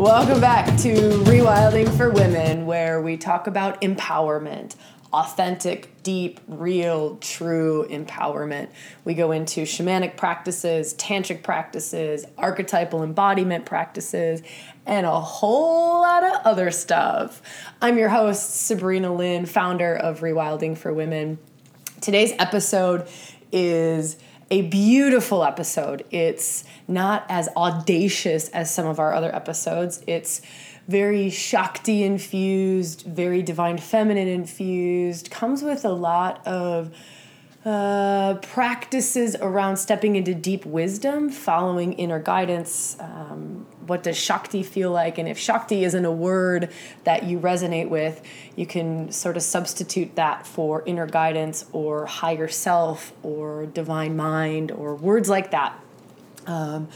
Welcome back to Rewilding for Women, where we talk about empowerment, authentic, deep, real, true empowerment. We go into shamanic practices, tantric practices, archetypal embodiment practices, and a whole lot of other stuff. I'm your host, Sabrina Lynn, founder of Rewilding for Women. Today's episode is a beautiful episode. It's not as audacious as some of our other episodes. It's very Shakti infused, very divine feminine infused, comes with a lot of uh, practices around stepping into deep wisdom, following inner guidance. Um, what does Shakti feel like? And if Shakti isn't a word that you resonate with, you can sort of substitute that for inner guidance or higher self or divine mind or words like that. Um,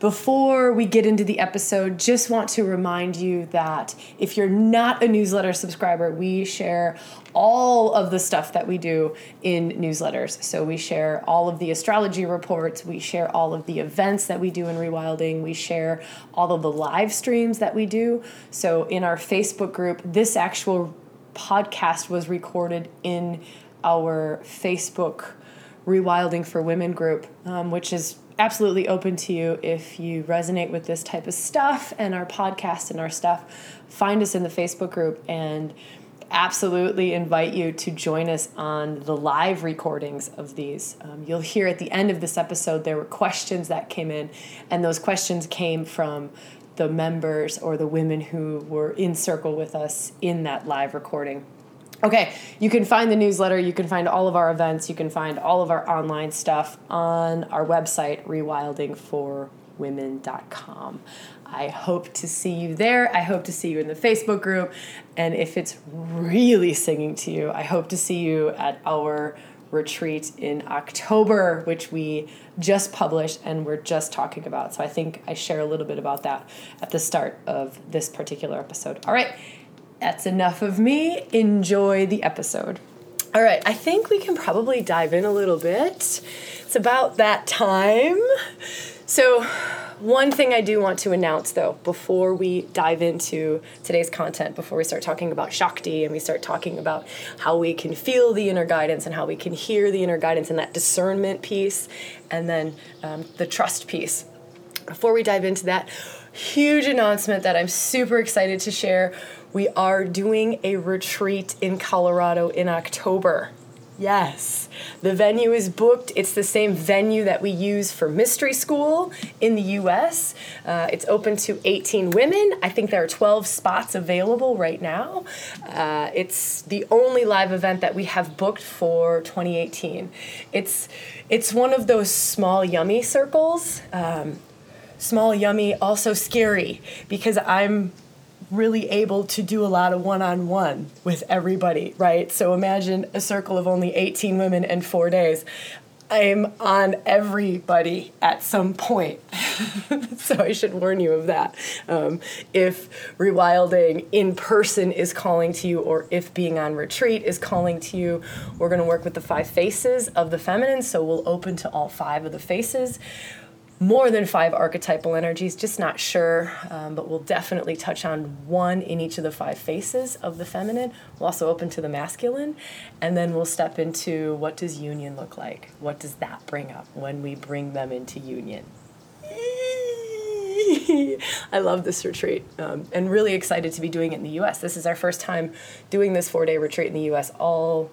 before we get into the episode, just want to remind you that if you're not a newsletter subscriber, we share all of the stuff that we do in newsletters. So we share all of the astrology reports, we share all of the events that we do in Rewilding, we share all of the live streams that we do. So in our Facebook group, this actual podcast was recorded in our Facebook Rewilding for Women group, um, which is absolutely open to you if you resonate with this type of stuff and our podcast and our stuff. Find us in the Facebook group and absolutely invite you to join us on the live recordings of these. Um, you'll hear at the end of this episode there were questions that came in, and those questions came from the members or the women who were in circle with us in that live recording. Okay, you can find the newsletter, you can find all of our events, you can find all of our online stuff on our website, rewildingforwomen.com. I hope to see you there. I hope to see you in the Facebook group. And if it's really singing to you, I hope to see you at our retreat in October, which we just published and we're just talking about. So I think I share a little bit about that at the start of this particular episode. All right, that's enough of me. Enjoy the episode. All right, I think we can probably dive in a little bit. It's about that time. So, one thing I do want to announce though, before we dive into today's content, before we start talking about Shakti and we start talking about how we can feel the inner guidance and how we can hear the inner guidance and that discernment piece, and then um, the trust piece. Before we dive into that, huge announcement that I'm super excited to share we are doing a retreat in Colorado in October. Yes, the venue is booked. It's the same venue that we use for Mystery School in the US. Uh, it's open to 18 women. I think there are 12 spots available right now. Uh, it's the only live event that we have booked for 2018. It's, it's one of those small, yummy circles. Um, small, yummy, also scary because I'm really able to do a lot of one on one with everybody, right? So imagine a circle of only 18 women in four days. I'm on everybody at some point. so I should warn you of that. Um, if rewilding in person is calling to you, or if being on retreat is calling to you, we're going to work with the five faces of the feminine. So we'll open to all five of the faces more than five archetypal energies, just not sure, um, but we'll definitely touch on one in each of the five faces of the feminine. We'll also open to the masculine, and then we'll step into what does union look like? What does that bring up when we bring them into union? I love this retreat um, and really excited to be doing it in the US. This is our first time doing this four day retreat in the US. All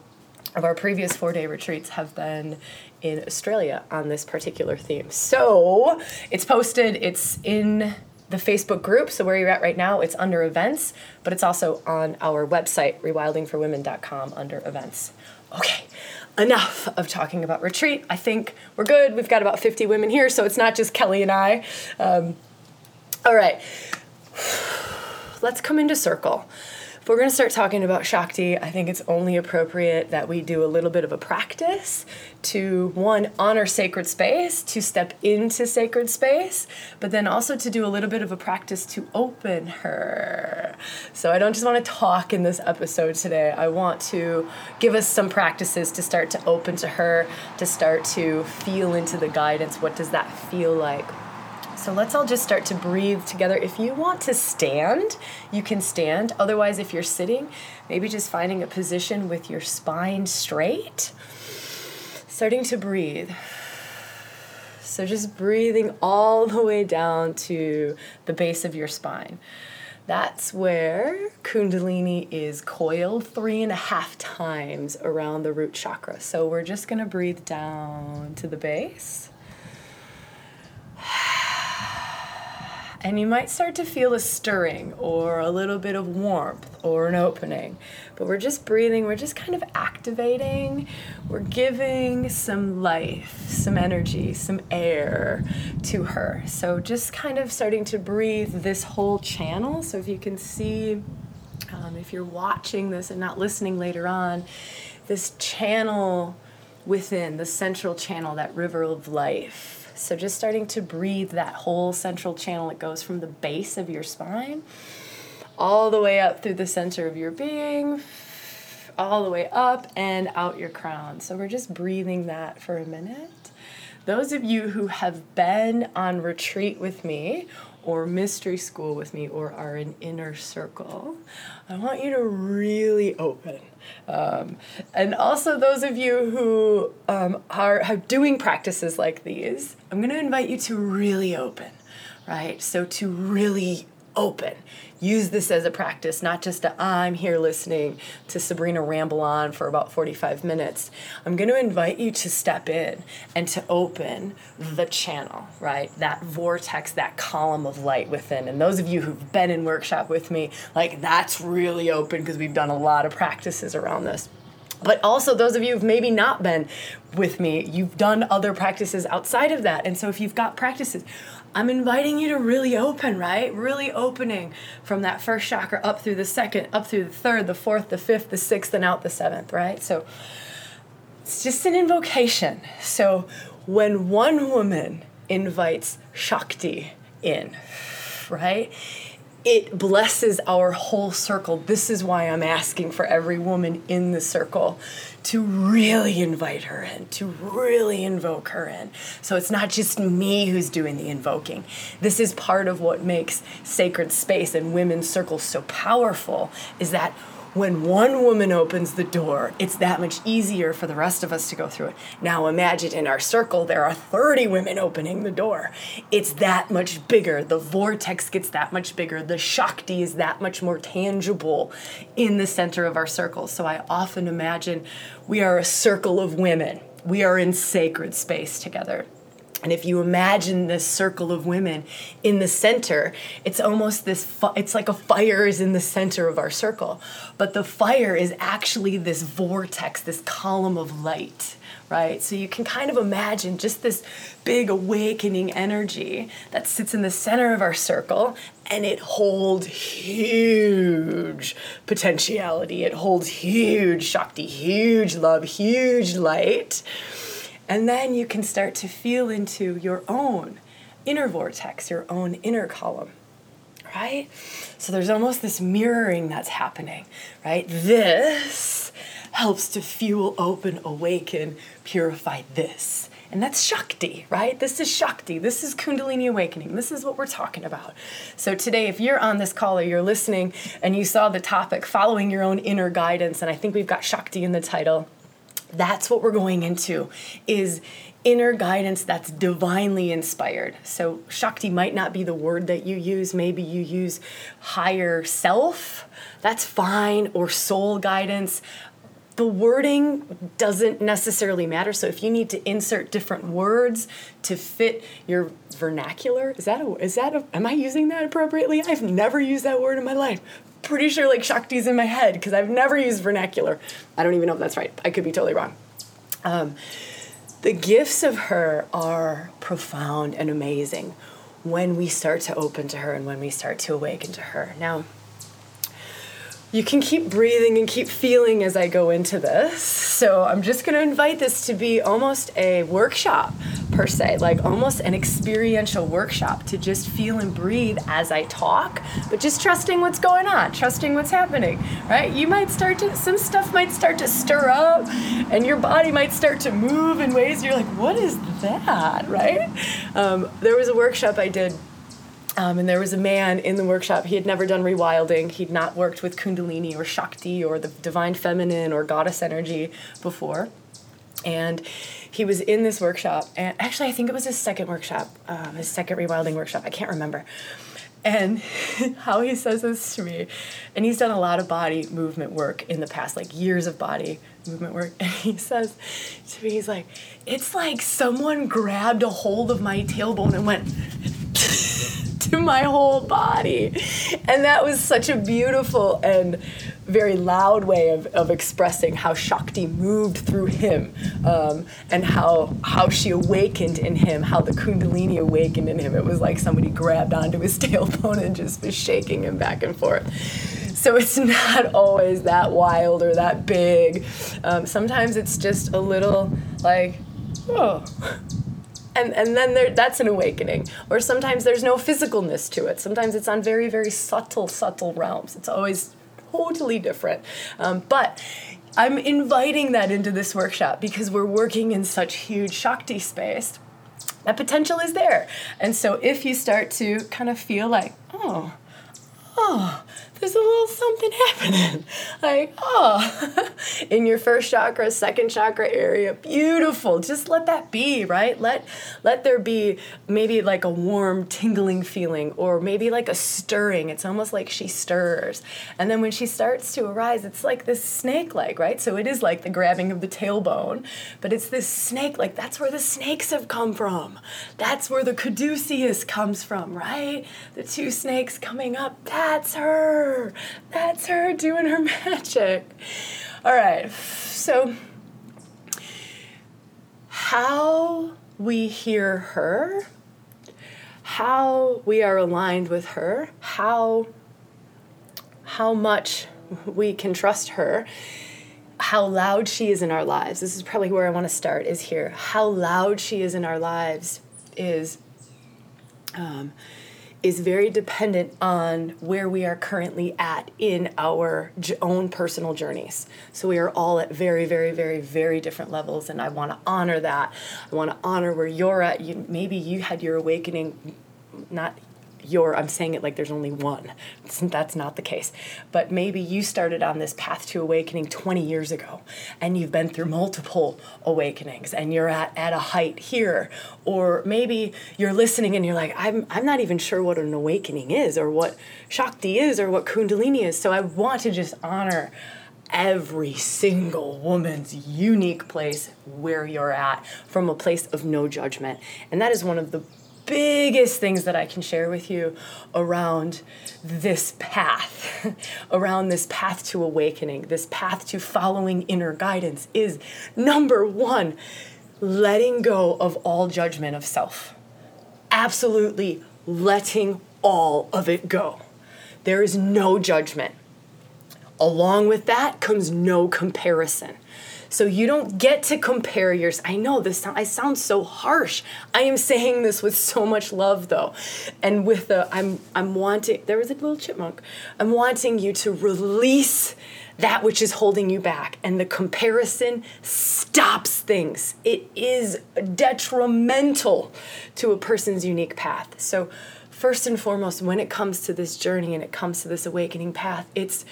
of our previous four day retreats have been in Australia on this particular theme. So it's posted, it's in the Facebook group. So where you're at right now, it's under events, but it's also on our website, rewildingforwomen.com under events. Okay, enough of talking about retreat. I think we're good. We've got about 50 women here, so it's not just Kelly and I. Um, all right, let's come into circle we're going to start talking about Shakti, I think it's only appropriate that we do a little bit of a practice to one, honor sacred space, to step into sacred space, but then also to do a little bit of a practice to open her. So I don't just want to talk in this episode today. I want to give us some practices to start to open to her, to start to feel into the guidance. What does that feel like? So let's all just start to breathe together. If you want to stand, you can stand. Otherwise, if you're sitting, maybe just finding a position with your spine straight. Starting to breathe. So just breathing all the way down to the base of your spine. That's where Kundalini is coiled three and a half times around the root chakra. So we're just to breathe down to the base. And you might start to feel a stirring or a little bit of warmth or an opening. But we're just breathing, we're just kind of activating, we're giving some life, some energy, some air to her. So just kind of starting to breathe this whole channel. So if you can see, um, if you're watching this and not listening later on, this channel within the central channel, that river of life so just starting to breathe that whole central channel. It goes from the base of your spine all the way up through the center of your being, all the way up and out your crown. So we're just breathing that for a minute. Those of you who have been on retreat with me or mystery school with me or are in inner circle, I want you to really open. Um, and also, those of you who um, are, are doing practices like these, I'm going to invite you to really open, right? So, to really open use this as a practice, not just i I'm here listening to Sabrina ramble on for about 45 minutes. I'm going to invite you to step in and to open the channel, right? That vortex, that column of light within. And those of you who've been in workshop with me, like that's really open because we've done a lot of practices around this. But also, those of you who've maybe not been with me, you've done other practices outside of that. And so, if you've got practices, I'm inviting you to really open, right? Really opening from that first chakra up through the second, up through the third, the fourth, the fifth, the sixth, and out the seventh, right? So it's just an invocation. So when one woman invites Shakti in, right? it blesses our whole circle. This is why I'm asking for every woman in the circle to really invite her in, to really invoke her in. So it's not just me who's doing the invoking. This is part of what makes sacred space and women's circles so powerful is that when one woman opens the door, it's that much easier for the rest of us to go through it. Now imagine in our circle there are 30 women opening the door. It's that much bigger. The vortex gets that much bigger. The Shakti is that much more tangible in the center of our circle. So I often imagine we are a circle of women. We are in sacred space together. And if you imagine this circle of women in the center, it's almost this, fi- it's like a fire is in the center of our circle. But the fire is actually this vortex, this column of light, right? So you can kind of imagine just this big awakening energy that sits in the center of our circle and it holds huge potentiality. It holds huge Shakti, huge love, huge light and then you can start to feel into your own inner vortex, your own inner column, right? So there's almost this mirroring that's happening, right? This helps to fuel, open, awaken, purify this. And that's Shakti, right? This is Shakti. This is Kundalini awakening. This is what we're talking about. So today, if you're on this call or you're listening and you saw the topic, following your own inner guidance, and I think we've got Shakti in the title that's what we're going into is inner guidance that's divinely inspired. So shakti might not be the word that you use. Maybe you use higher self. That's fine or soul guidance. The wording doesn't necessarily matter. So if you need to insert different words to fit your vernacular is that a, is that a, am i using that appropriately? I've never used that word in my life pretty sure like Shakti's in my head because I've never used vernacular. I don't even know if that's right. I could be totally wrong. Um, the gifts of her are profound and amazing when we start to open to her and when we start to awaken to her. Now, you can keep breathing and keep feeling as I go into this. So I'm just going to invite this to be almost a workshop, per se, like almost an experiential workshop to just feel and breathe as I talk, but just trusting what's going on, trusting what's happening, right? You might start to, some stuff might start to stir up, and your body might start to move in ways you're like, what is that, right? Um, there was a workshop I did um, and there was a man in the workshop, he had never done rewilding. He'd not worked with Kundalini or Shakti or the divine feminine or goddess energy before. And he was in this workshop, and actually, I think it was his second workshop, um, his second rewilding workshop, I can't remember. And how he says this to me, and he's done a lot of body movement work in the past, like years of body movement work. And he says to me, he's like, it's like someone grabbed a hold of my tailbone and went, my whole body. And that was such a beautiful and very loud way of, of expressing how Shakti moved through him um, and how, how she awakened in him, how the Kundalini awakened in him. It was like somebody grabbed onto his tailbone and just was shaking him back and forth. So it's not always that wild or that big. Um, sometimes it's just a little like, oh, and and then there that's an awakening. Or sometimes there's no physicalness to it. Sometimes it's on very very subtle subtle realms. It's always totally different. Um, but i'm inviting that into this workshop because we're working in such huge shakti space. That potential is there. And so if you start to kind of feel like oh oh there's a little something happening. Like, oh, in your first chakra, second chakra area, beautiful. Just let that be, right? Let let there be maybe like a warm, tingling feeling, or maybe like a stirring. It's almost like she stirs. And then when she starts to arise, it's like this snake like, right? So it is like the grabbing of the tailbone, but it's this snake like that's where the snakes have come from. That's where the caduceus comes from, right? The two snakes coming up, that's her her. That's her doing her magic. All right. So, how we hear her, how we are aligned with her, how how much we can trust her, how loud she is in our lives. This is probably where I want to start is here. How loud she is in our lives is um, is very dependent on where we are currently at in our own personal journeys. So we are all at very, very, very, very different levels, and I want to honor that. I want to honor where you're at. You, maybe you had your awakening not your i'm saying it like there's only one. That's not the case. But maybe you started on this path to awakening 20 years ago and you've been through multiple awakenings and you're at, at a height here. Or maybe you're listening and you're like I'm, I'm not even sure what an awakening is or what shakti is or what kundalini is. So i want to just honor every single woman's unique place where you're at from a place of no judgment. And that is one of the biggest things that I can share with you around this path, around this path to awakening, this path to following inner guidance is number one, letting go of all judgment of self. Absolutely letting all of it go. There is no judgment. Along with that comes no comparison. So you don't get to compare yours. I know this. sound, I sound so harsh. I am saying this with so much love, though, and with the I'm I'm wanting. There was a little chipmunk. I'm wanting you to release that which is holding you back, and the comparison stops things. It is detrimental to a person's unique path. So. First and foremost, when it comes to this journey and it comes to this awakening path, it's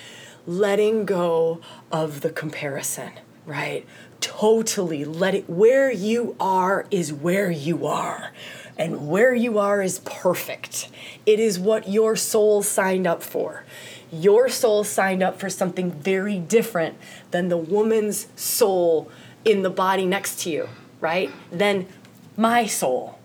letting go of the comparison right? Totally let it, where you are is where you are. And where you are is perfect. It is what your soul signed up for. Your soul signed up for something very different than the woman's soul in the body next to you, right? Than my soul.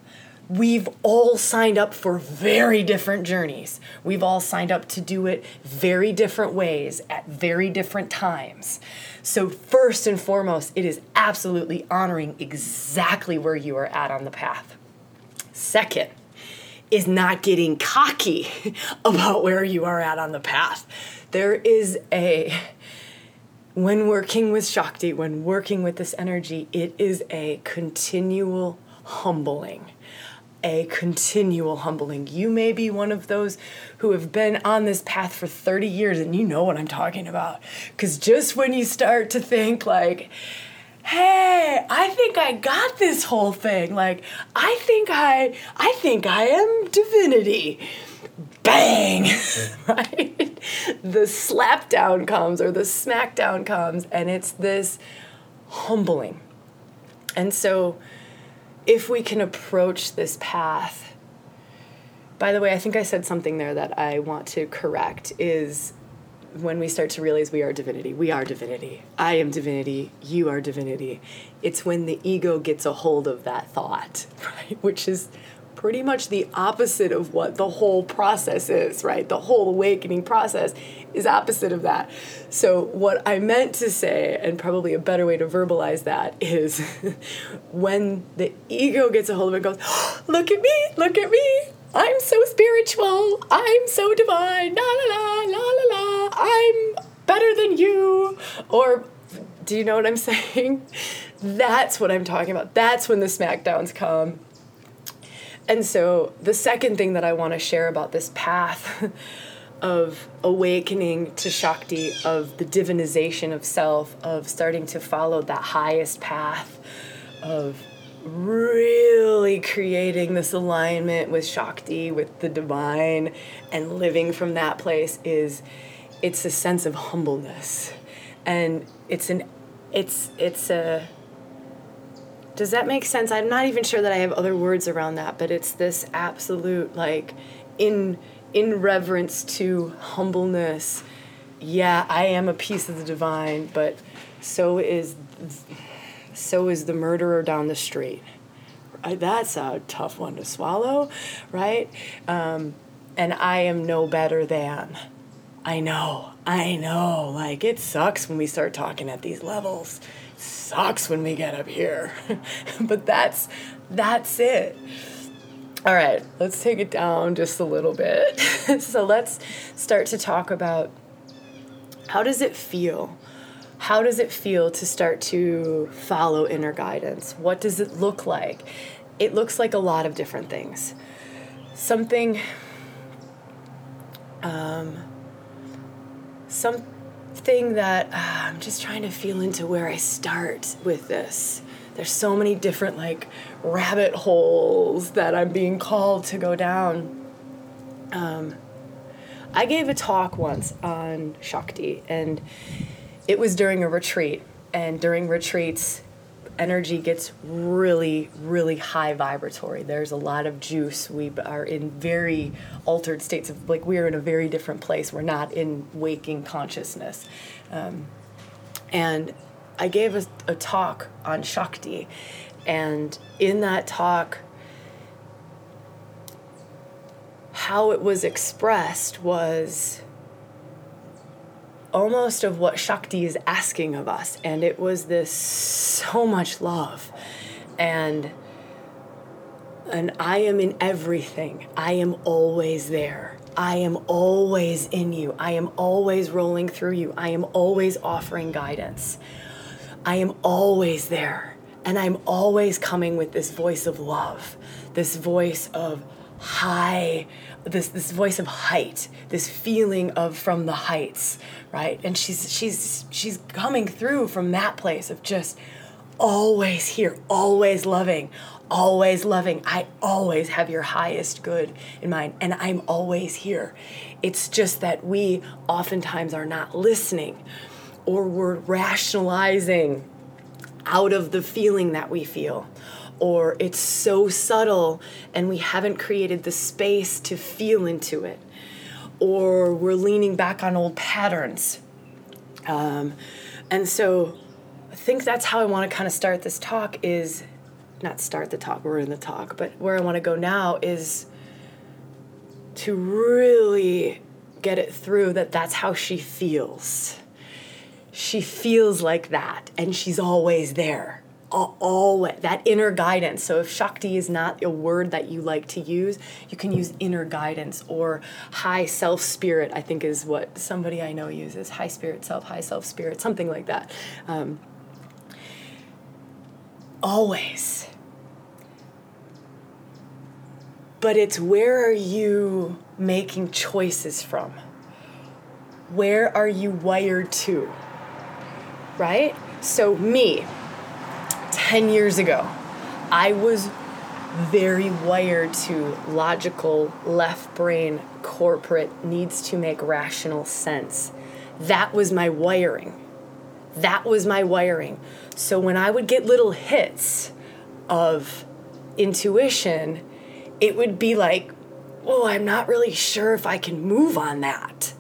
We've all signed up for very different journeys. We've all signed up to do it very different ways at very different times. So, first and foremost, it is absolutely honoring exactly where you are at on the path. Second, is not getting cocky about where you are at on the path. there is a when working with Shakti, when working with this energy, it is a continual humbling. A continual humbling. You may be one of those who have been on this path for 30 years and you know what I'm talking about. Because just when you start to think, like, hey i think i got this whole thing. Like i think i i think i am divinity. Bang! Right? The slap down comes or the smackdown comes and it's this humbling. And so if we can approach this path by the way i think i said something there that i want to correct is when we start to realize we are divinity. We are divinity. I am divinity. You are divinity. It's when the ego gets a hold of that thought, right? Which is pretty much the opposite of what the whole process is, right? The whole awakening process is opposite of that. So, what I meant to say, and probably a better way to verbalize that, is when the ego gets a hold of it, goes, Look at me, look at me, I'm so spiritual. I'm so divine. La la la la la la. I'm better than you. Or do you know what I'm saying? That's what I'm talking about. That's when the smackdowns come. And so the second thing that I want to share about this path of awakening to Shakti, of the divinization of self, of starting to follow that highest path, of really creating this alignment with Shakti, with the divine, and living from that place is it's a sense of humbleness. And it's an it's it's a does that make sense? I'm not even sure that I have other words around that, but it's this absolute like in in reverence to humbleness. Yeah, I am a piece of the divine, but so is so is the murderer down the street. That's a tough one to swallow, right? Um, and I am no better than. I know, I know. Like, it sucks when we start talking at these levels. Sucks when we get up here. but that's that's it. All right, let's take it down just a little bit. so let's start to talk about how does it feel how does it feel to start to follow inner guidance? What does it look like? It looks like a lot of different things. Something, um, something that uh, I'm just trying to feel into where I start with this. There's so many different like rabbit holes that I'm being called to go down. Um, I gave a talk once on Shakti, and it was during a retreat, and during retreats, energy gets really, really high vibratory. There's a lot of juice. We are in very altered states of like we're in a very different place. We're not in waking consciousness. Um, and I gave a, a talk on Shakti, and in that talk, how it was expressed was almost of what Shakti is asking of us. And it was this so much love. And and I am in everything. I am always there. I am always in you. I am always rolling through you. I am always offering guidance. I am always there. And I'm always coming with this voice of love, this voice of high this this voice of height this feeling of from the heights right? And she's she's she's coming through from that place of just always here always loving always loving. I always have your highest good in mind and i'm always here. It's just that we oftentimes are not listening or we're rationalizing out of the feeling that we feel or it's so subtle and we haven't created the space to feel into it, or we're leaning back on old patterns. Um, and so I think that's how I want to kind of start this talk is not start the talk, we're in the talk, but where I want to go now is to really get it through that that's how she feels. She feels like that, and she's always there always that inner guidance. So if Shakti is not a word that you like to use, you can use inner guidance or high self spirit. I think is what somebody I know uses high spirit self, high self spirit, something like that. Um, always. But it's where are you making choices from? Where are you wired to? Right? So, me, 10 years ago, I was very wired to logical, left brain, corporate, needs to make rational sense. That was my wiring. That was my wiring. So when I would get little hits of intuition, it would be like, oh, I'm not really sure if I can move on that,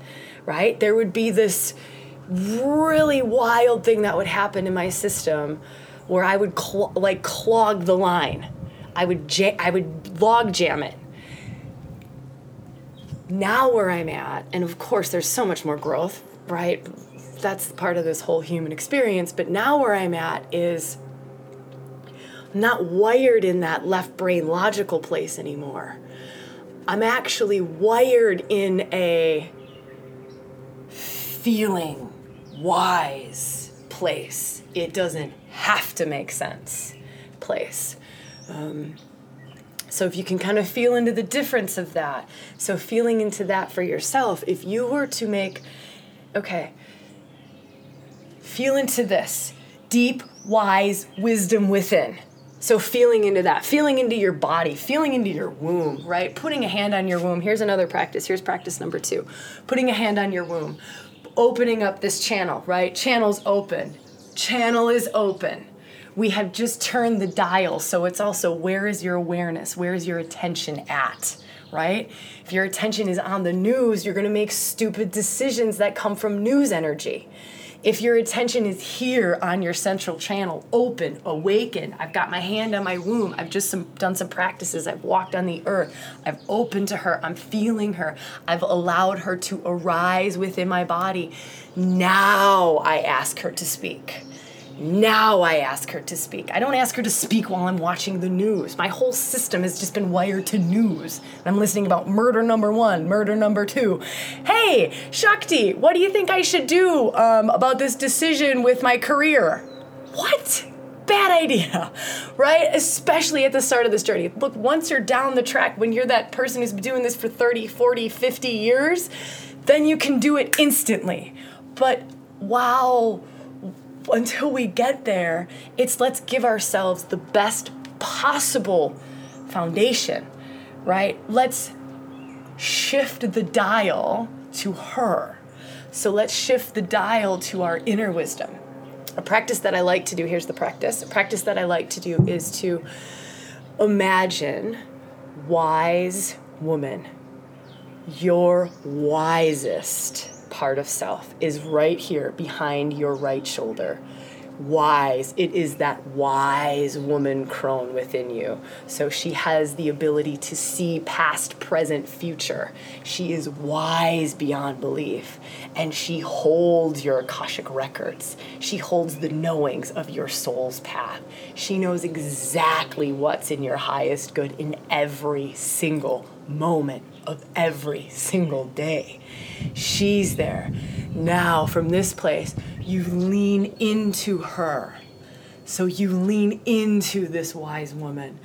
right? There would be this really wild thing that would happen in my system where I would cl- like clog the line. I would ja- I would log jam it. Now where I'm at, and of course there's so much more growth, right? That's part of this whole human experience, but now where I'm at is not wired in that left brain logical place anymore. I'm actually wired in a feeling wise place. It doesn't have to make sense place. Um, so if you can kind of feel into the difference of that, so feeling into that for yourself, if you were to make, okay, feel into this deep, wise wisdom within. So feeling into that, feeling into your body, feeling into your womb, right? Putting a hand on your womb. Here's another practice. Here's practice number two. Putting a hand on your womb, opening up this channel, right? Channel's open channel is open. We have just turned the dial, so it's also where is your awareness? Where is your attention at? Right? If your attention is on the news, you're gonna make stupid decisions that come from news energy. If your attention is here on your central channel, open, awaken, I've got my hand on my womb, I've just some, done some practices, I've walked on the earth, I've opened to her, I'm feeling her, I've allowed her to arise within my body. Now I ask her to speak now I ask her to speak. I don't ask her to speak while I'm watching the news. My whole system has just been wired to news. I'm listening about murder number one, murder number two. Hey, Shakti, what do you think I should do um, about this decision with my career? What? Bad idea, right? Especially at the start of this journey. Look, once you're down the track, when you're that person who's been doing this for 30, 40, 50 years, then you can do it instantly. But wow until we get there, it's let's give ourselves the best possible foundation, right? Let's shift the dial to her. So let's shift the dial to our inner wisdom. A practice that I like to do, here's the practice. A practice that I like to do is to imagine wise woman, your wisest part of self is right here behind your right shoulder. Wise. It is that wise woman crone within you. So she has the ability to see past, present, future. She is wise beyond belief. And she holds your Akashic records. She holds the knowings of your soul's path. She knows exactly what's in your highest good in every single moment of every single day. She's there. Now, from this place, you lean into her. So you lean into this wise woman.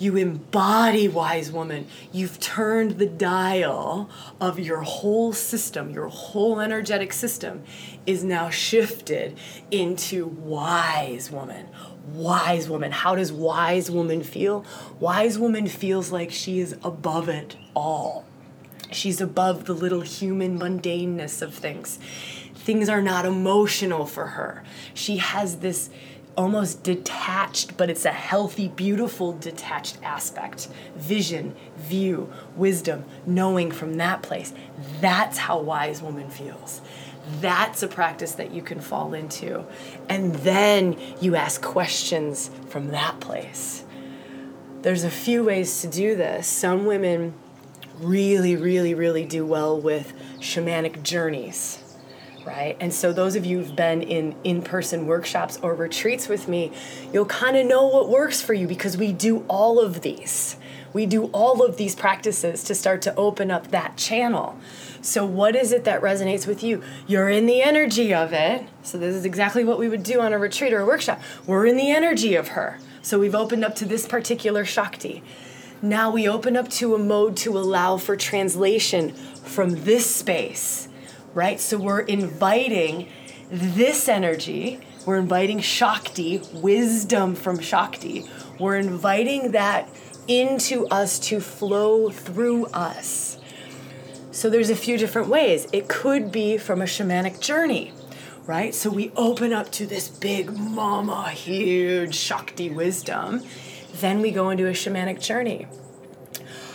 You embody wise woman. You've turned the dial of your whole system, your whole energetic system is now shifted into wise woman. Wise woman. How does wise woman feel? Wise woman feels like she is above it all. She's above the little human mundaneness of things. Things are not emotional for her. She has this almost detached, but it's a healthy, beautiful, detached aspect. Vision, view, wisdom, knowing from that place. That's how wise woman feels. That's a practice that you can fall into. And then you ask questions from that place. There's a few ways to do this. Some women really, really, really do well with shamanic journeys, right? And so, those of you who've been in in person workshops or retreats with me, you'll kind of know what works for you because we do all of these. We do all of these practices to start to open up that channel. So, what is it that resonates with you? You're in the energy of it. So, this is exactly what we would do on a retreat or a workshop. We're in the energy of her. So, we've opened up to this particular Shakti. Now we open up to a mode to allow for translation from this space, right? So, we're inviting this energy. We're inviting Shakti, wisdom from Shakti. We're inviting that into us to flow through us. So there's a few different ways. It could be from a shamanic journey, right? So we open up to this big mama, huge Shakti wisdom. Then we go into a shamanic journey.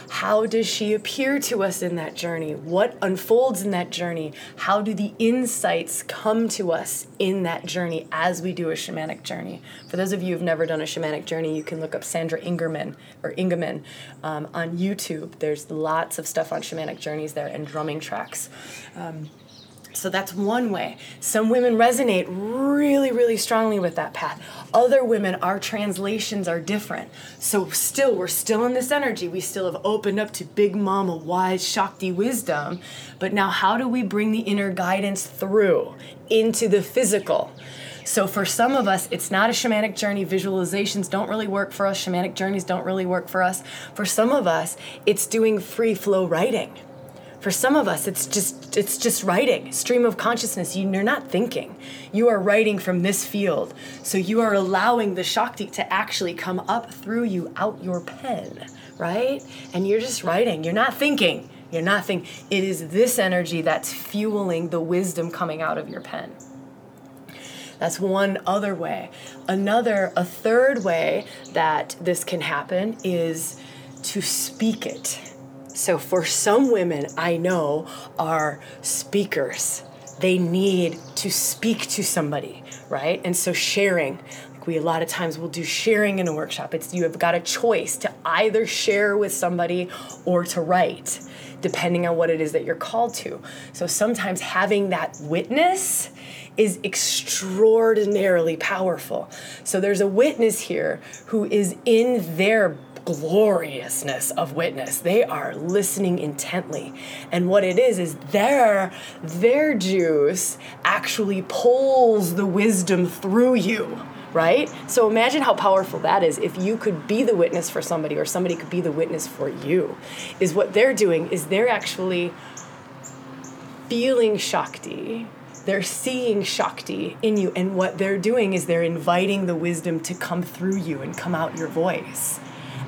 How does she appear to us in that journey? What unfolds in that journey? How do the insights come to us in that journey as we do a shamanic journey? For those of you who've never done a shamanic journey, you can look up Sandra Ingerman or Ingeman um, on YouTube. There's lots of stuff on shamanic journeys there and drumming tracks. Um, so that's one way. Some women resonate really, really strongly with that path. Other women, our translations are different. So still, we're still in this energy. We still have opened up to Big Mama, wise Shakti wisdom. But now, how do we bring the inner guidance through into the physical? So for some of us, it's not a shamanic journey. Visualizations don't really work for us. Shamanic journeys don't really work for us. For some of us, it's doing free flow writing for some of us it's just it's just writing. Stream of consciousness you're not thinking. You are writing from this field. So you are allowing the shakti to actually come up through you out your pen right? And you're just writing. You're not thinking. You're not thinking it is this energy that's fueling the wisdom coming out of your pen. That's one other way. Another a third way that this can happen is to speak it so, for some women I know are speakers, they need to speak to somebody, right? And so, sharing, like we a lot of times will do sharing in a workshop. It's you have got a choice to either share with somebody or to write, depending on what it is that you're called to. So, sometimes having that witness is extraordinarily powerful. So there's a witness here who is in their gloriousness of witness. They are listening intently. And what it is is their their juice actually pulls the wisdom through you right? So imagine how powerful that is if you could be the witness for somebody or somebody could be the witness for you. Is what they're doing is they're actually feeling Shakti. They're seeing Shakti in you, and what they're doing is they're inviting the wisdom to come through you and come out your voice.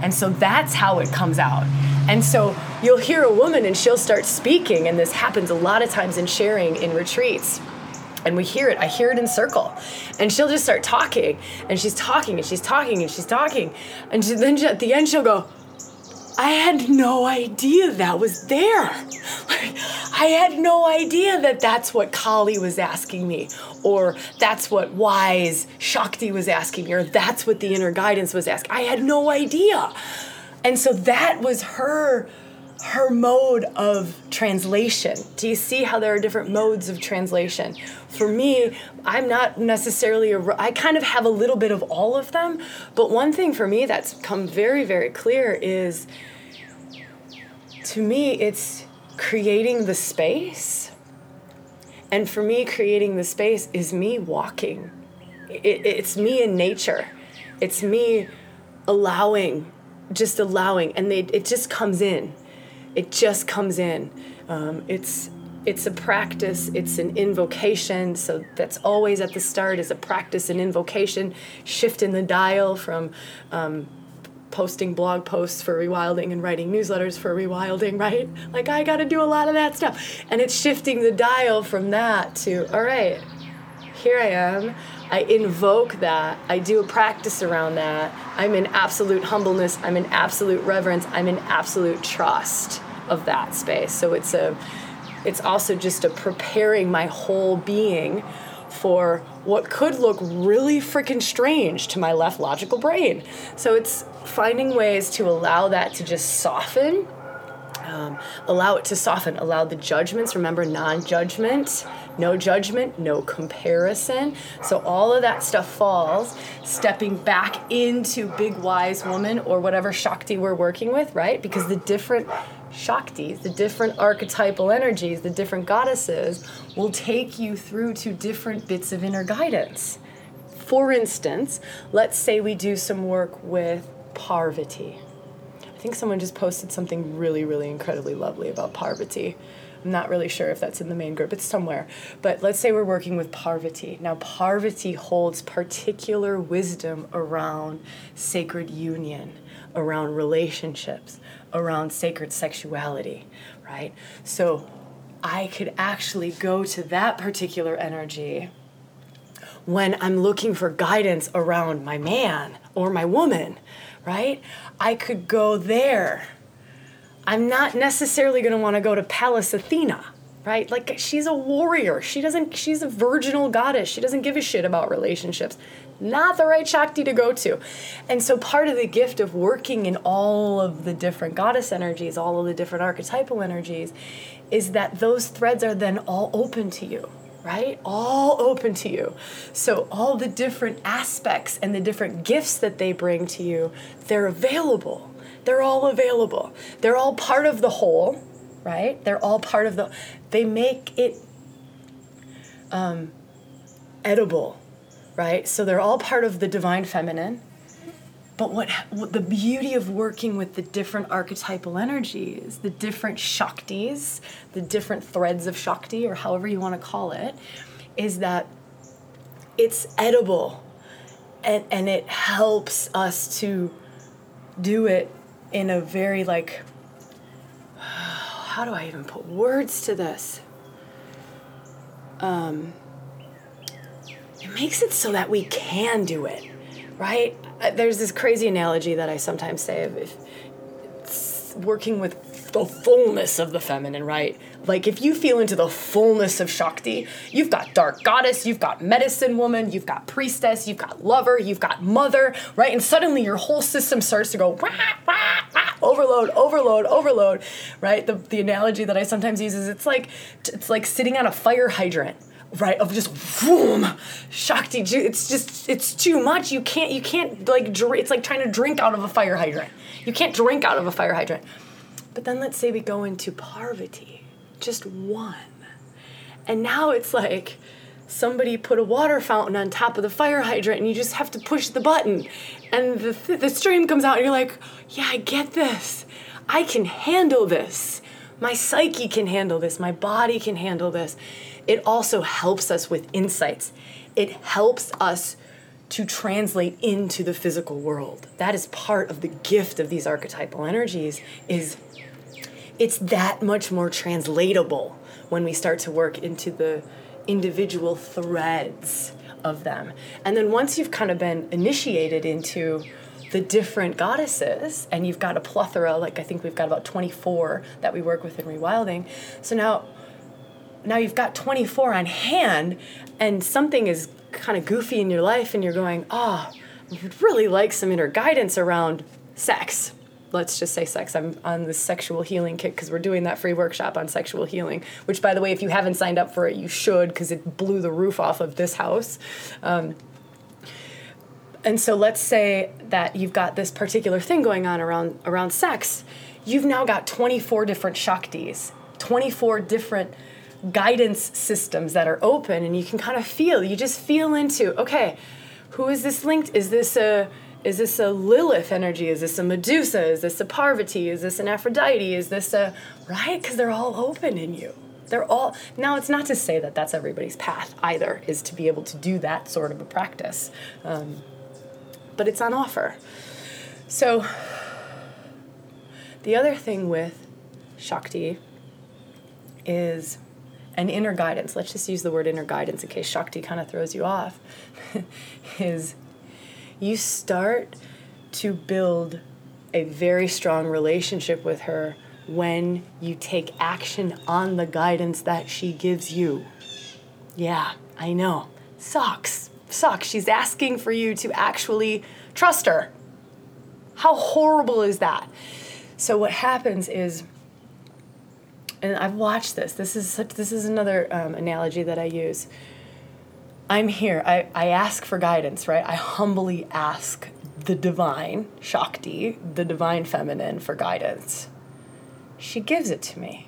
And so that's how it comes out. And so you'll hear a woman and she'll start speaking, and this happens a lot of times in sharing in retreats. And we hear it, I hear it in circle. And she'll just start talking, and she's talking, and she's talking, and she's talking. And she, then she, at the end, she'll go, I had no idea that was there. Like, I had no idea that that's what Kali was asking me, or that's what wise Shakti was asking me, or that's what the inner guidance was asking. I had no idea. And so that was her her mode of translation. Do you see how there are different modes of translation? For me, I'm not necessarily a I kind of have a little bit of all of them, but one thing for me that's come very very clear is to me it's creating the space. And for me, creating the space is me walking. It, it's me in nature. It's me allowing, just allowing, and they, it just comes in. It just comes in. Um, it's it's a practice. It's an invocation. So that's always at the start is a practice and invocation. Shifting the dial from um, posting blog posts for rewilding and writing newsletters for rewilding, right? Like I got to do a lot of that stuff. And it's shifting the dial from that to, all right, here I am. I invoke that. I do a practice around that. I'm in absolute humbleness. I'm in absolute reverence. I'm in absolute trust of that space. So it's a it's also just a preparing my whole being for what could look really freaking strange to my left logical brain. So it's finding ways to allow that to just soften Um, allow it to soften. Allow the judgments. Remember, non judgment, no judgment, no comparison. So, all of that stuff falls, stepping back into big wise woman or whatever Shakti we're working with, right? Because the different Shaktis, the different archetypal energies, the different goddesses will take you through to different bits of inner guidance. For instance, let's say we do some work with Parvati. I think someone just posted something really, really incredibly lovely about Parvati. I'm not really sure if that's in the main group, it's somewhere. But let's say we're working with Parvati. Now, Parvati holds particular wisdom around sacred union, around relationships, around sacred sexuality, right? So I could actually go to that particular energy when I'm looking for guidance around my man or my woman, right? I could go there. I'm not necessarily going to want to go to Pallas Athena, right? Like she's a warrior. She doesn't she's a virginal goddess. She doesn't give a shit about relationships. Not the right Shakti to go to. And so part of the gift of working in all of the different goddess energies, all of the different archetypal energies is that those threads are then all open to you right? All open to you. So, all the different aspects and the different gifts that they bring to you, they're available. They're all available. They're all part of the whole, right? They're all part of the, they make it um, edible, right? So, they're all part of the divine feminine. But what, what, the beauty of working with the different archetypal energies, the different shaktis, the different threads of shakti, or however you want to call it, is that it's edible and, and it helps us to do it in a very like how do I even put words to this? Um, it makes it so that we can do it, right? Uh, there's this crazy analogy that I sometimes say of if working with the fullness of the feminine, right? Like if you feel into the fullness of Shakti, you've got dark goddess, you've got medicine woman, you've got priestess, you've got lover, you've got mother, right? And suddenly your whole system starts to go wah, wah, wah, overload, overload, overload, right? The, the analogy that I sometimes use is it's like it's like sitting on a fire hydrant right of just boom shakti it's just it's too much. You can't you can't like drink it's like trying to drink out of a fire hydrant. You can't drink out of a fire hydrant. But then let's say we go into parvati just one. And now it's like somebody put a water fountain on top of the fire hydrant and you just have to push the button. And the, th- the stream comes out and you're like yeah i get this. I can handle this. My psyche can handle this. My body can handle this it also helps us with insights. It helps us to translate into the physical world. That is part of the gift of these archetypal energies is it's that much more translatable when we start to work into the individual threads of them. And then once you've kind of been initiated into the different goddesses and you've got a plethora like i think we've got about 24 that we work with in rewilding so now now you've got 24 on hand and something is kind of goofy in your life and you're going, oh, I would really like some inner guidance around sex. Let's just say sex. I'm on the sexual healing kick because we're doing that free workshop on sexual healing, which, by the way, if you haven't signed up for it, you should because it blew the roof off of this house. Um, and so let's say that you've got this particular thing going on around around sex. You've now got 24 different shaktis, 24 different guidance systems that are open and you can kind of feel you just feel into okay who is this linked? Is this a is this a lilith energy? Is this a medusa? Is this a parvati? Is this an aphrodite? Is this a right? Because they're all open in you. They're all now it's not to say that that's everybody's path either is to be able to do that sort of a practice um, but it's on offer. So the other thing with shakti is and inner guidance, let's just use the word inner guidance in case Shakti kind of throws you off, is you start to build a very strong relationship with her when you take action on the guidance that she gives you. Yeah, I know. Sucks. Sucks. She's asking for you to actually trust her. How horrible is that? So, what happens is and I've watched this. This is such, this is another um, analogy that I use. I'm here. I, I ask for guidance, right? I humbly ask the divine, Shakti, the divine feminine, for guidance. She gives it to me.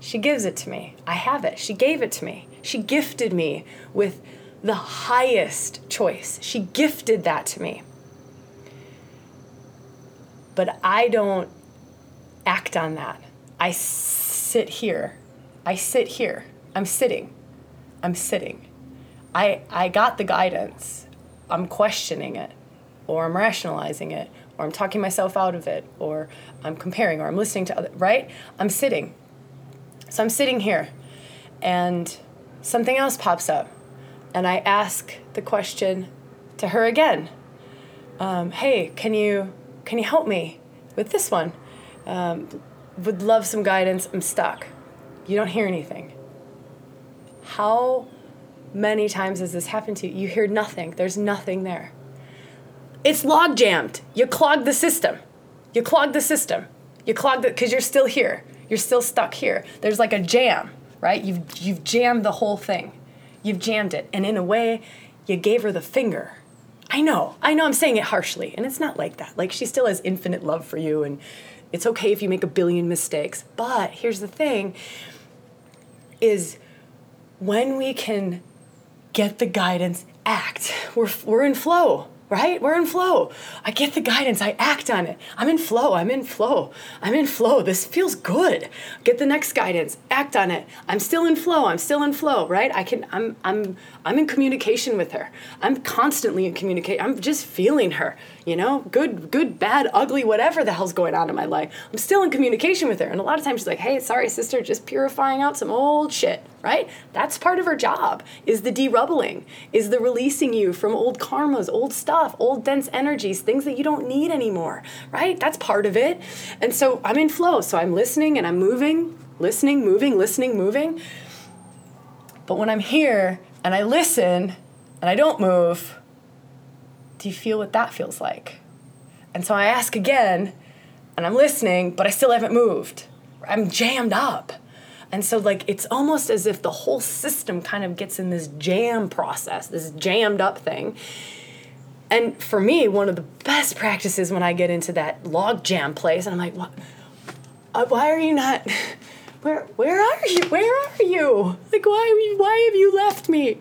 She gives it to me. I have it. She gave it to me. She gifted me with the highest choice. She gifted that to me. But I don't act on that. I sit here. I sit here. I'm sitting. I'm sitting. I, I got the guidance. I'm questioning it, or I'm rationalizing it, or I'm talking myself out of it, or I'm comparing, or I'm listening to other, right? I'm sitting. So I'm sitting here, and something else pops up, and I ask the question to her again. Um, hey, can you can you help me with this one? Um, would love some guidance. I'm stuck. You don't hear anything. How many times has this happened to you? You hear nothing. There's nothing there. It's log jammed. You clog the system. You clog the system. You clog it because you're still here. You're still stuck here. There's like a jam, right? You've you've jammed the whole thing. You've jammed it, and in a way, you gave her the finger. I know. I know. I'm saying it harshly, and it's not like that. Like she still has infinite love for you, and it's okay if you make a billion mistakes. But here's the thing: is when we can get the guidance, act. We're, we're in flow right? We're in flow. I get the guidance, I act on it. I'm in flow, I'm in flow, I'm in flow. This feels good. Get the next guidance, act on it. I'm still in flow, I'm still in flow, right? I can I'm I'm I'm in communication with her. I'm constantly in communication. I'm just feeling her, you know? Good, good, bad, ugly, whatever the hell's going on in my life. I'm still in communication with her. And a lot of times she's like, hey, sorry, sister, just purifying out some old shit right? That's part of her job is the derubbling, is the releasing you from old karmas, old stuff, old dense energies, things that you don't need anymore, right? That's part of it. And so I'm in flow. So I'm listening and I'm moving, listening, moving, listening, moving. But when I'm here and I listen and I don't move, do you feel what that feels like? And so I ask again and I'm listening, but I still haven't moved. I'm jammed up. And so, like, it's almost as if the whole system kind of gets in this jam process, this jammed up thing. And for me, one of the best practices when I get into that log jam place, and I'm like, what? Uh, why are you not? Where where are you? Where are you? Like, why why have you left me?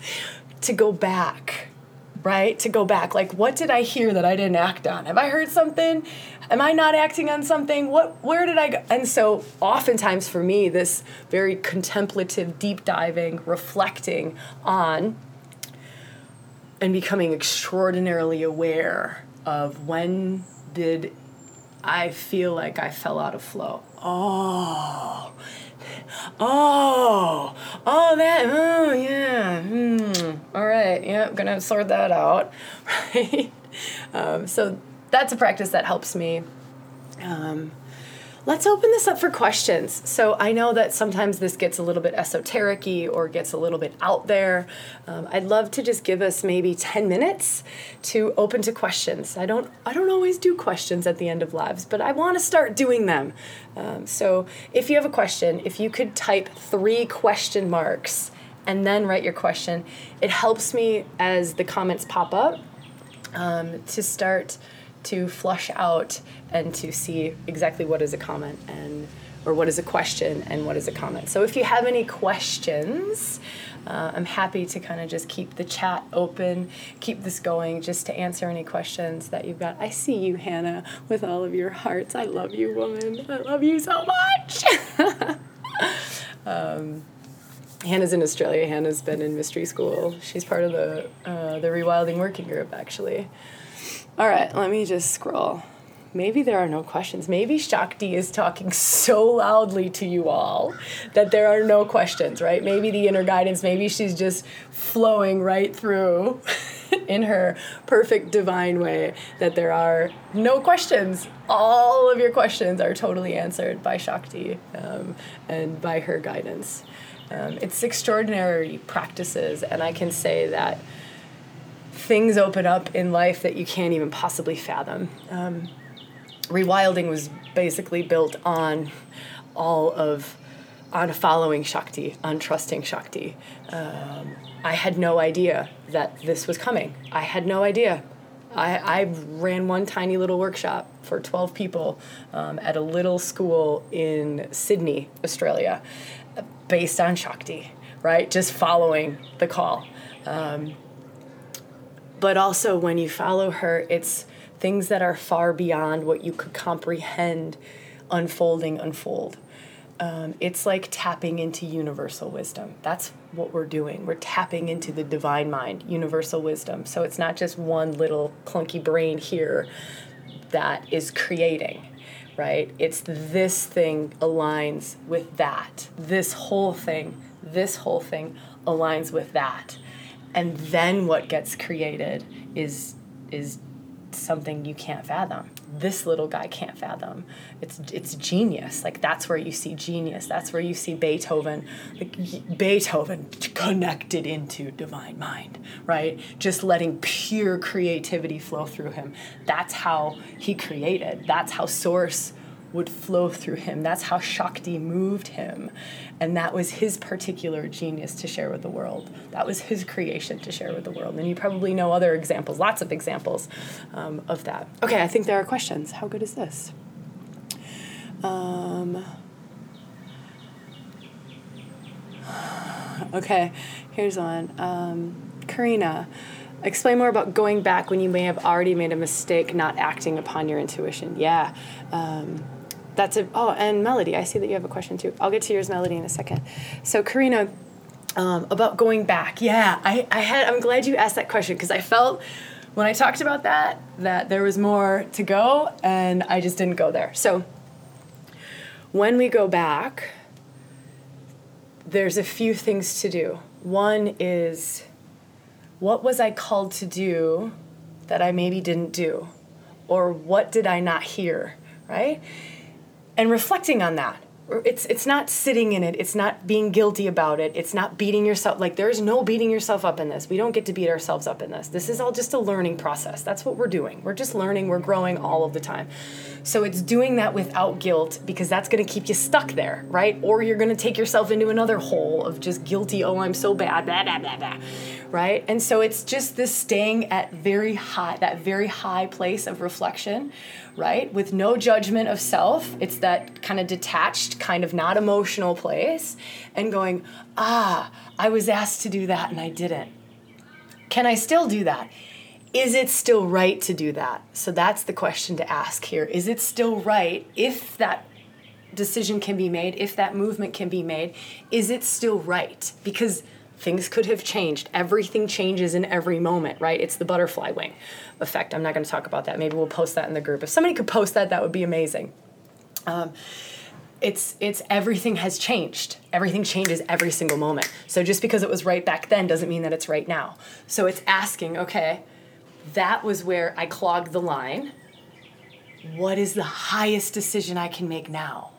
to go back, right? To go back. Like, what did I hear that I didn't act on? Have I heard something? Am I not acting on something? What where did I go? And so oftentimes for me this very contemplative deep diving reflecting on and becoming extraordinarily aware of when did I feel like I fell out of flow. Oh, oh, oh, that, oh, yeah, hmm. all right, yeah, I'm gonna sort that out, right? Um, so that's a practice that helps me. Um, let's open this up for questions. So I know that sometimes this gets a little bit esoteric or gets a little bit out there. Um, I'd love to just give us maybe 10 minutes to open to questions. I don't I don't always do questions at the end of lives, but I want to start doing them. Um, so if you have a question, if you could type three question marks and then write your question, it helps me as the comments pop up um, to start to flush out and to see exactly what is a comment and or what is a question and what is a comment. So if you have any questions, uh, I'm happy to kind of just keep the chat open, keep this going, just to answer any questions that you've got. I see you, Hannah, with all of your hearts. I love you, woman. I love you so much. um, Hannah's in Australia. Hannah's been in mystery school. She's part of the uh, the rewilding working group, actually. All right, let me just scroll. Maybe there are no questions. Maybe Shakti is talking so loudly to you all that there are no questions, right? Maybe the inner guidance, maybe she's just flowing right through in her perfect divine way that there are no questions. All of your questions are totally answered by Shakti um, and by her guidance. Um, it's extraordinary practices, and I can say that things open up in life that you can't even possibly fathom. Um, rewilding was basically built on all of on following Shakti, on trusting Shakti. Um, I had no idea that this was coming. I had no idea. I, I ran one tiny little workshop for 12 people um, at a little school in Sydney, Australia, based on Shakti, right? Just following the call. Um, but also, when you follow her, it's things that are far beyond what you could comprehend unfolding, unfold. Um, it's like tapping into universal wisdom. That's what we're doing. We're tapping into the divine mind, universal wisdom. So it's not just one little clunky brain here that is creating, right? It's this thing aligns with that. This whole thing, this whole thing aligns with that. And then what gets created is is something you can't fathom. This little guy can't fathom. It's it's genius. Like that's where you see genius. That's where you see Beethoven. Like Beethoven connected into divine mind, right? Just letting pure creativity flow through him. That's how he created. That's how source would flow through him. That's how Shakti moved him. And that was his particular genius to share with the world. That was his creation to share with the world. And you probably know other examples, lots of examples um, of that. Okay, I think there are questions. How good is this? Um, okay, here's one. Um, Karina. Explain more about going back when you may have already made a mistake not acting upon your intuition. Yeah. Um, that's a oh and melody i see that you have a question too. I'll get to yours melody in a second. So karina um, about going back. Yeah I, I had i'm glad you asked that question because i felt when i talked about that that there was more to go and i just didn't go there. So when we go back there's a few things to do. One is what was i called to do that i maybe didn't do? Or what did i not hear right and reflecting on that it's it's not sitting in it it's not being guilty about it it's not beating yourself like there's no beating yourself up in this. We don't get to beat ourselves up in this. This is all just a learning process. That's what we're doing. We're just learning we're growing all of the time. So it's doing that without guilt because that's going to keep you stuck there right? Or you're going to take yourself into another hole of just guilty oh i'm so bad blah blah blah blah right and so it's just this staying at very high that very high place of reflection right? With no judgment of self. It's that kind of detached, kind of not emotional place, and going, ah, I was asked to do that and I didn't. Can I still do that? Is it still right to do that? So that's the question to ask here. Is it still right if that decision can be made, if that movement can be made? Is it still right? Because things could have changed. Everything changes in every moment, right? It's the butterfly wing effect. I'm not going to talk about that. Maybe we'll post that in the group. If somebody could post that, that would be amazing. Um, it's it's everything has changed. Everything changes every single moment. So just because it was right back then doesn't mean that it's right now. So it's asking, okay, that was where I clogged the line. What is the highest decision I can make now?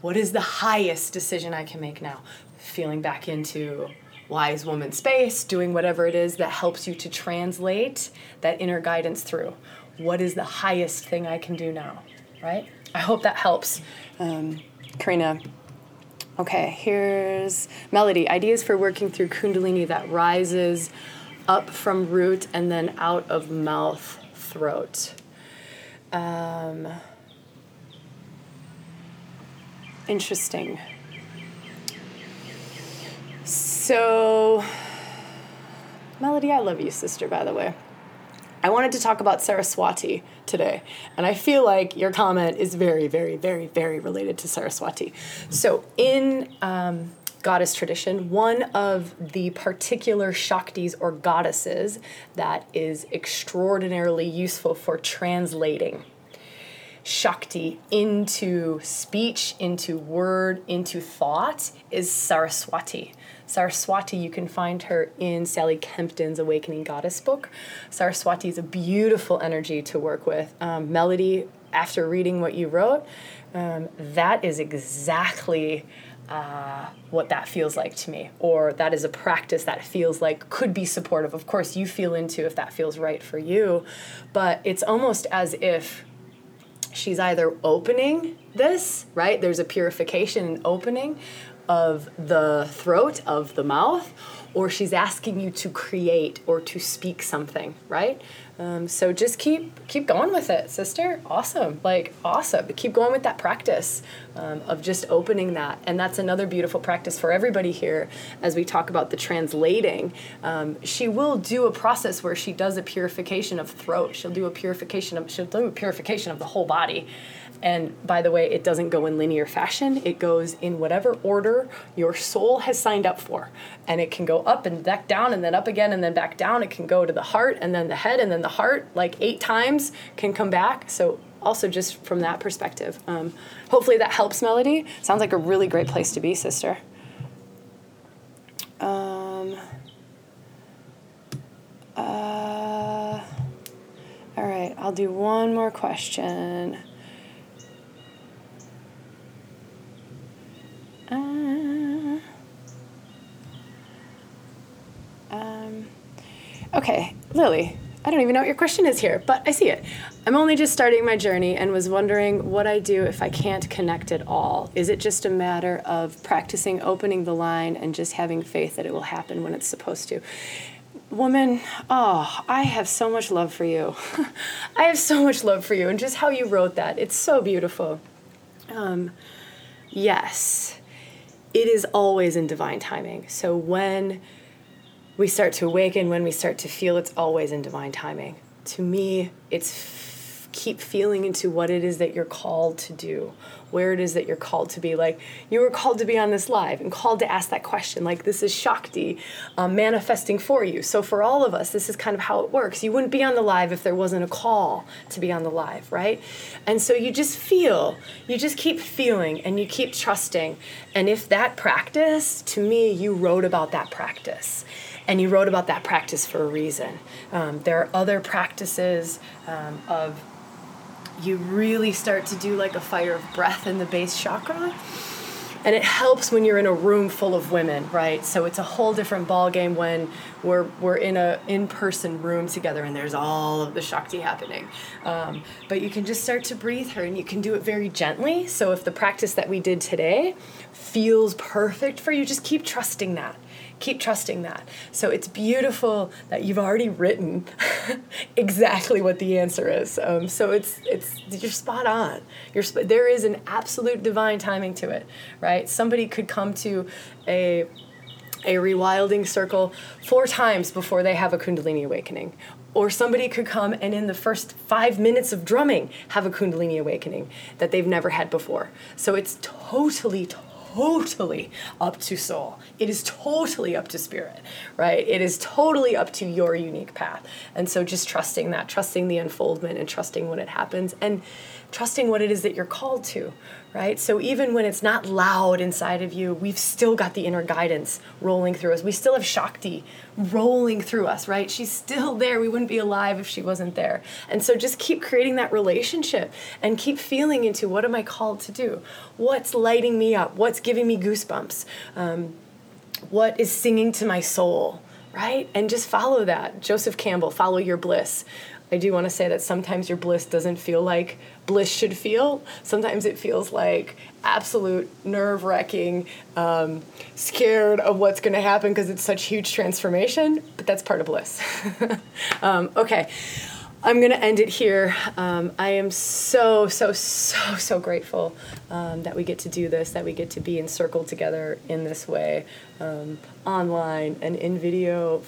What is the highest decision I can make now? Feeling back into wise woman space, doing whatever it is that helps you to translate that inner guidance through. What is the highest thing I can do now, right? I hope that helps. Um, Karina, okay, here's Melody ideas for working through Kundalini that rises up from root and then out of mouth, throat. Um, interesting. So, Melody, I love you, sister, by the way. I wanted to talk about Saraswati today, and I feel like your comment is very, very, very, very related to Saraswati. So, in um, goddess tradition, one of the particular Shaktis or goddesses that is extraordinarily useful for translating Shakti into speech, into word, into thought is Saraswati. Saraswati, you can find her in Sally Kempton's Awakening Goddess book. Saraswati is a beautiful energy to work with. Um, Melody, after reading what you wrote, um, that is exactly uh, what that feels like to me, or that is a practice that feels like could be supportive. Of course, you feel into if that feels right for you, but it's almost as if she's either opening this, right? There's a purification and opening of the throat, of the mouth, or she's asking you to create or to speak something, right? Um, so just keep keep going with it, sister. Awesome, like awesome. Keep going with that practice um, of just opening that, and that's another beautiful practice for everybody here. As we talk about the translating, um, she will do a process where she does a purification of throat. She'll do a purification of she'll do a purification of the whole body. And by the way, it doesn't go in linear fashion. It goes in whatever order your soul has signed up for. And it can go up and back down and then up again and then back down. It can go to the heart and then the head and then the heart, like eight times, can come back. So, also just from that perspective. Um, hopefully that helps, Melody. Sounds like a really great place to be, sister. Um, uh, all right, I'll do one more question. Okay, Lily, I don't even know what your question is here, but I see it. I'm only just starting my journey and was wondering what I do if I can't connect at all. Is it just a matter of practicing opening the line and just having faith that it will happen when it's supposed to? Woman, oh, I have so much love for you. I have so much love for you, and just how you wrote that, it's so beautiful. Um, yes it is always in divine timing. So when we start to awaken, when we start to feel, it's always in divine timing. To me, it's f- keep feeling into what it is that you're called to do, where it is that you're called to be. Like you were called to be on this live and called to ask that question. Like this is Shakti um, manifesting for you. So for all of us, this is kind of how it works. You wouldn't be on the live if there wasn't a call to be on the live, right? And so you just feel, you just keep feeling and you keep trusting. And if that practice, to me, you wrote about that practice and you wrote about that practice for a reason. Um, there are other practices um, of you really start to do like a fire of breath in the base chakra. And it helps when you're in a room full of women right? So it's a whole different ballgame when we're we're in a in-person room together and there's all of the shakti happening. Um, but you can just start to breathe her and you can do it very gently. So if the practice that we did today feels perfect for you just keep trusting that keep trusting that. So it's beautiful that you've already written exactly what the answer is. Um, so it's it's you're spot on. You're sp- there is an absolute divine timing to it, right? Somebody could come to a a rewilding circle four times before they have a kundalini awakening or somebody could come and in the first five minutes of drumming have a kundalini awakening that they've never had before so it's totally totally totally up to soul. It is totally up to spirit, right? It is totally up to your unique path. And so just trusting that, trusting the unfoldment and trusting when it happens and trusting what it is that you're called to, right? So even when it's not loud inside of you, we've still got the inner guidance rolling through us. We still have Shakti rolling through us, right? She's still there. We wouldn't be alive if she wasn't there. And so just keep creating that relationship and keep feeling into what am I called to do? What's lighting me up? What's giving me goosebumps? Um, what is singing to my soul? Right? And just follow that. Joseph Campbell, follow your bliss. I do want to say that sometimes your bliss doesn't feel like bliss should feel. Sometimes it feels like absolute nerve wracking, um, scared of what's going to happen because it's such huge transformation, but that's part of bliss. um, okay. I'm going to end it here. Um, I am so, so, so, so grateful um, that we get to do this, that we get to be encircled together in this way, um, online and in video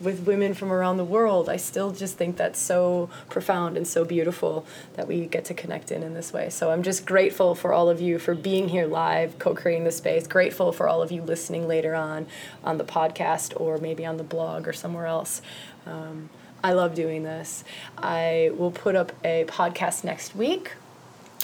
with women from around the world. I still just think that's so profound and so beautiful that we get to connect in in this way. So I'm just grateful for all of you for being here live, co-creating the space. Grateful for all of you listening later on on the podcast or maybe on the blog or somewhere else. Um, I love doing this. I will put up a podcast next week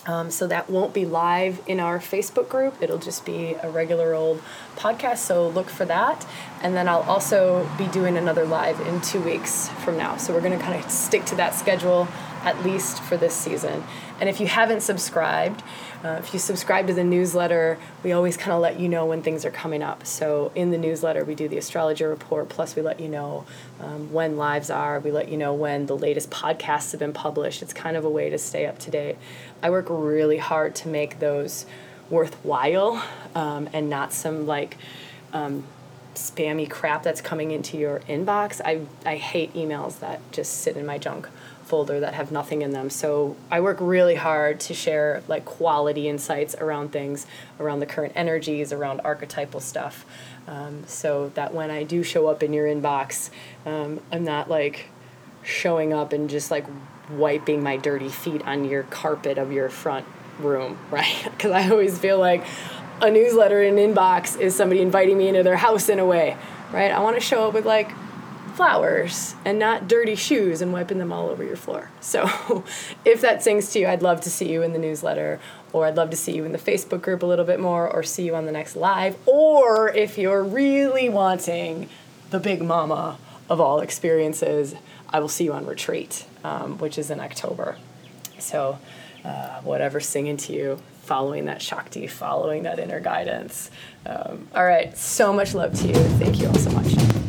um, so that won't be live in our Facebook group. It'll just be a regular old podcast. So look for that. And then I'll also be doing another live in two weeks from now. So we're going to kind of stick to that schedule at least for this season. And if you haven't subscribed, uh, if you subscribe to the newsletter, we always kind of let you know when things are coming up. So in the newsletter, we do the astrologer report, plus we let you know um, when lives are. We let you know when the latest podcasts have been published. It's kind of a way to stay up to date. I work really hard to make those worthwhile um, and not some like um, spammy crap that's coming into your inbox. I, I hate emails that just sit in my junk folder that have nothing in them. So I work really hard to share like quality insights around things, around the current energies, around archetypal stuff. Um, so that when I do show up in your inbox, um, I'm not like showing up and just like wiping my dirty feet on your carpet of your front room, right? Because I always feel like a newsletter in an inbox is somebody inviting me into their house in a way, right? I want to show up with like flowers and not dirty shoes and wiping them all over your floor. So, if that sings to you, I'd love to see you in the newsletter, or I'd love to see you in the Facebook group a little bit more, or see you on the next live. Or if you're really wanting the big mama of all experiences, I will see you on retreat, um, which is in October. So, uh, whatever's singing to you, following that Shakti, following that inner guidance. Um, all right, so much love to you. Thank you all so much.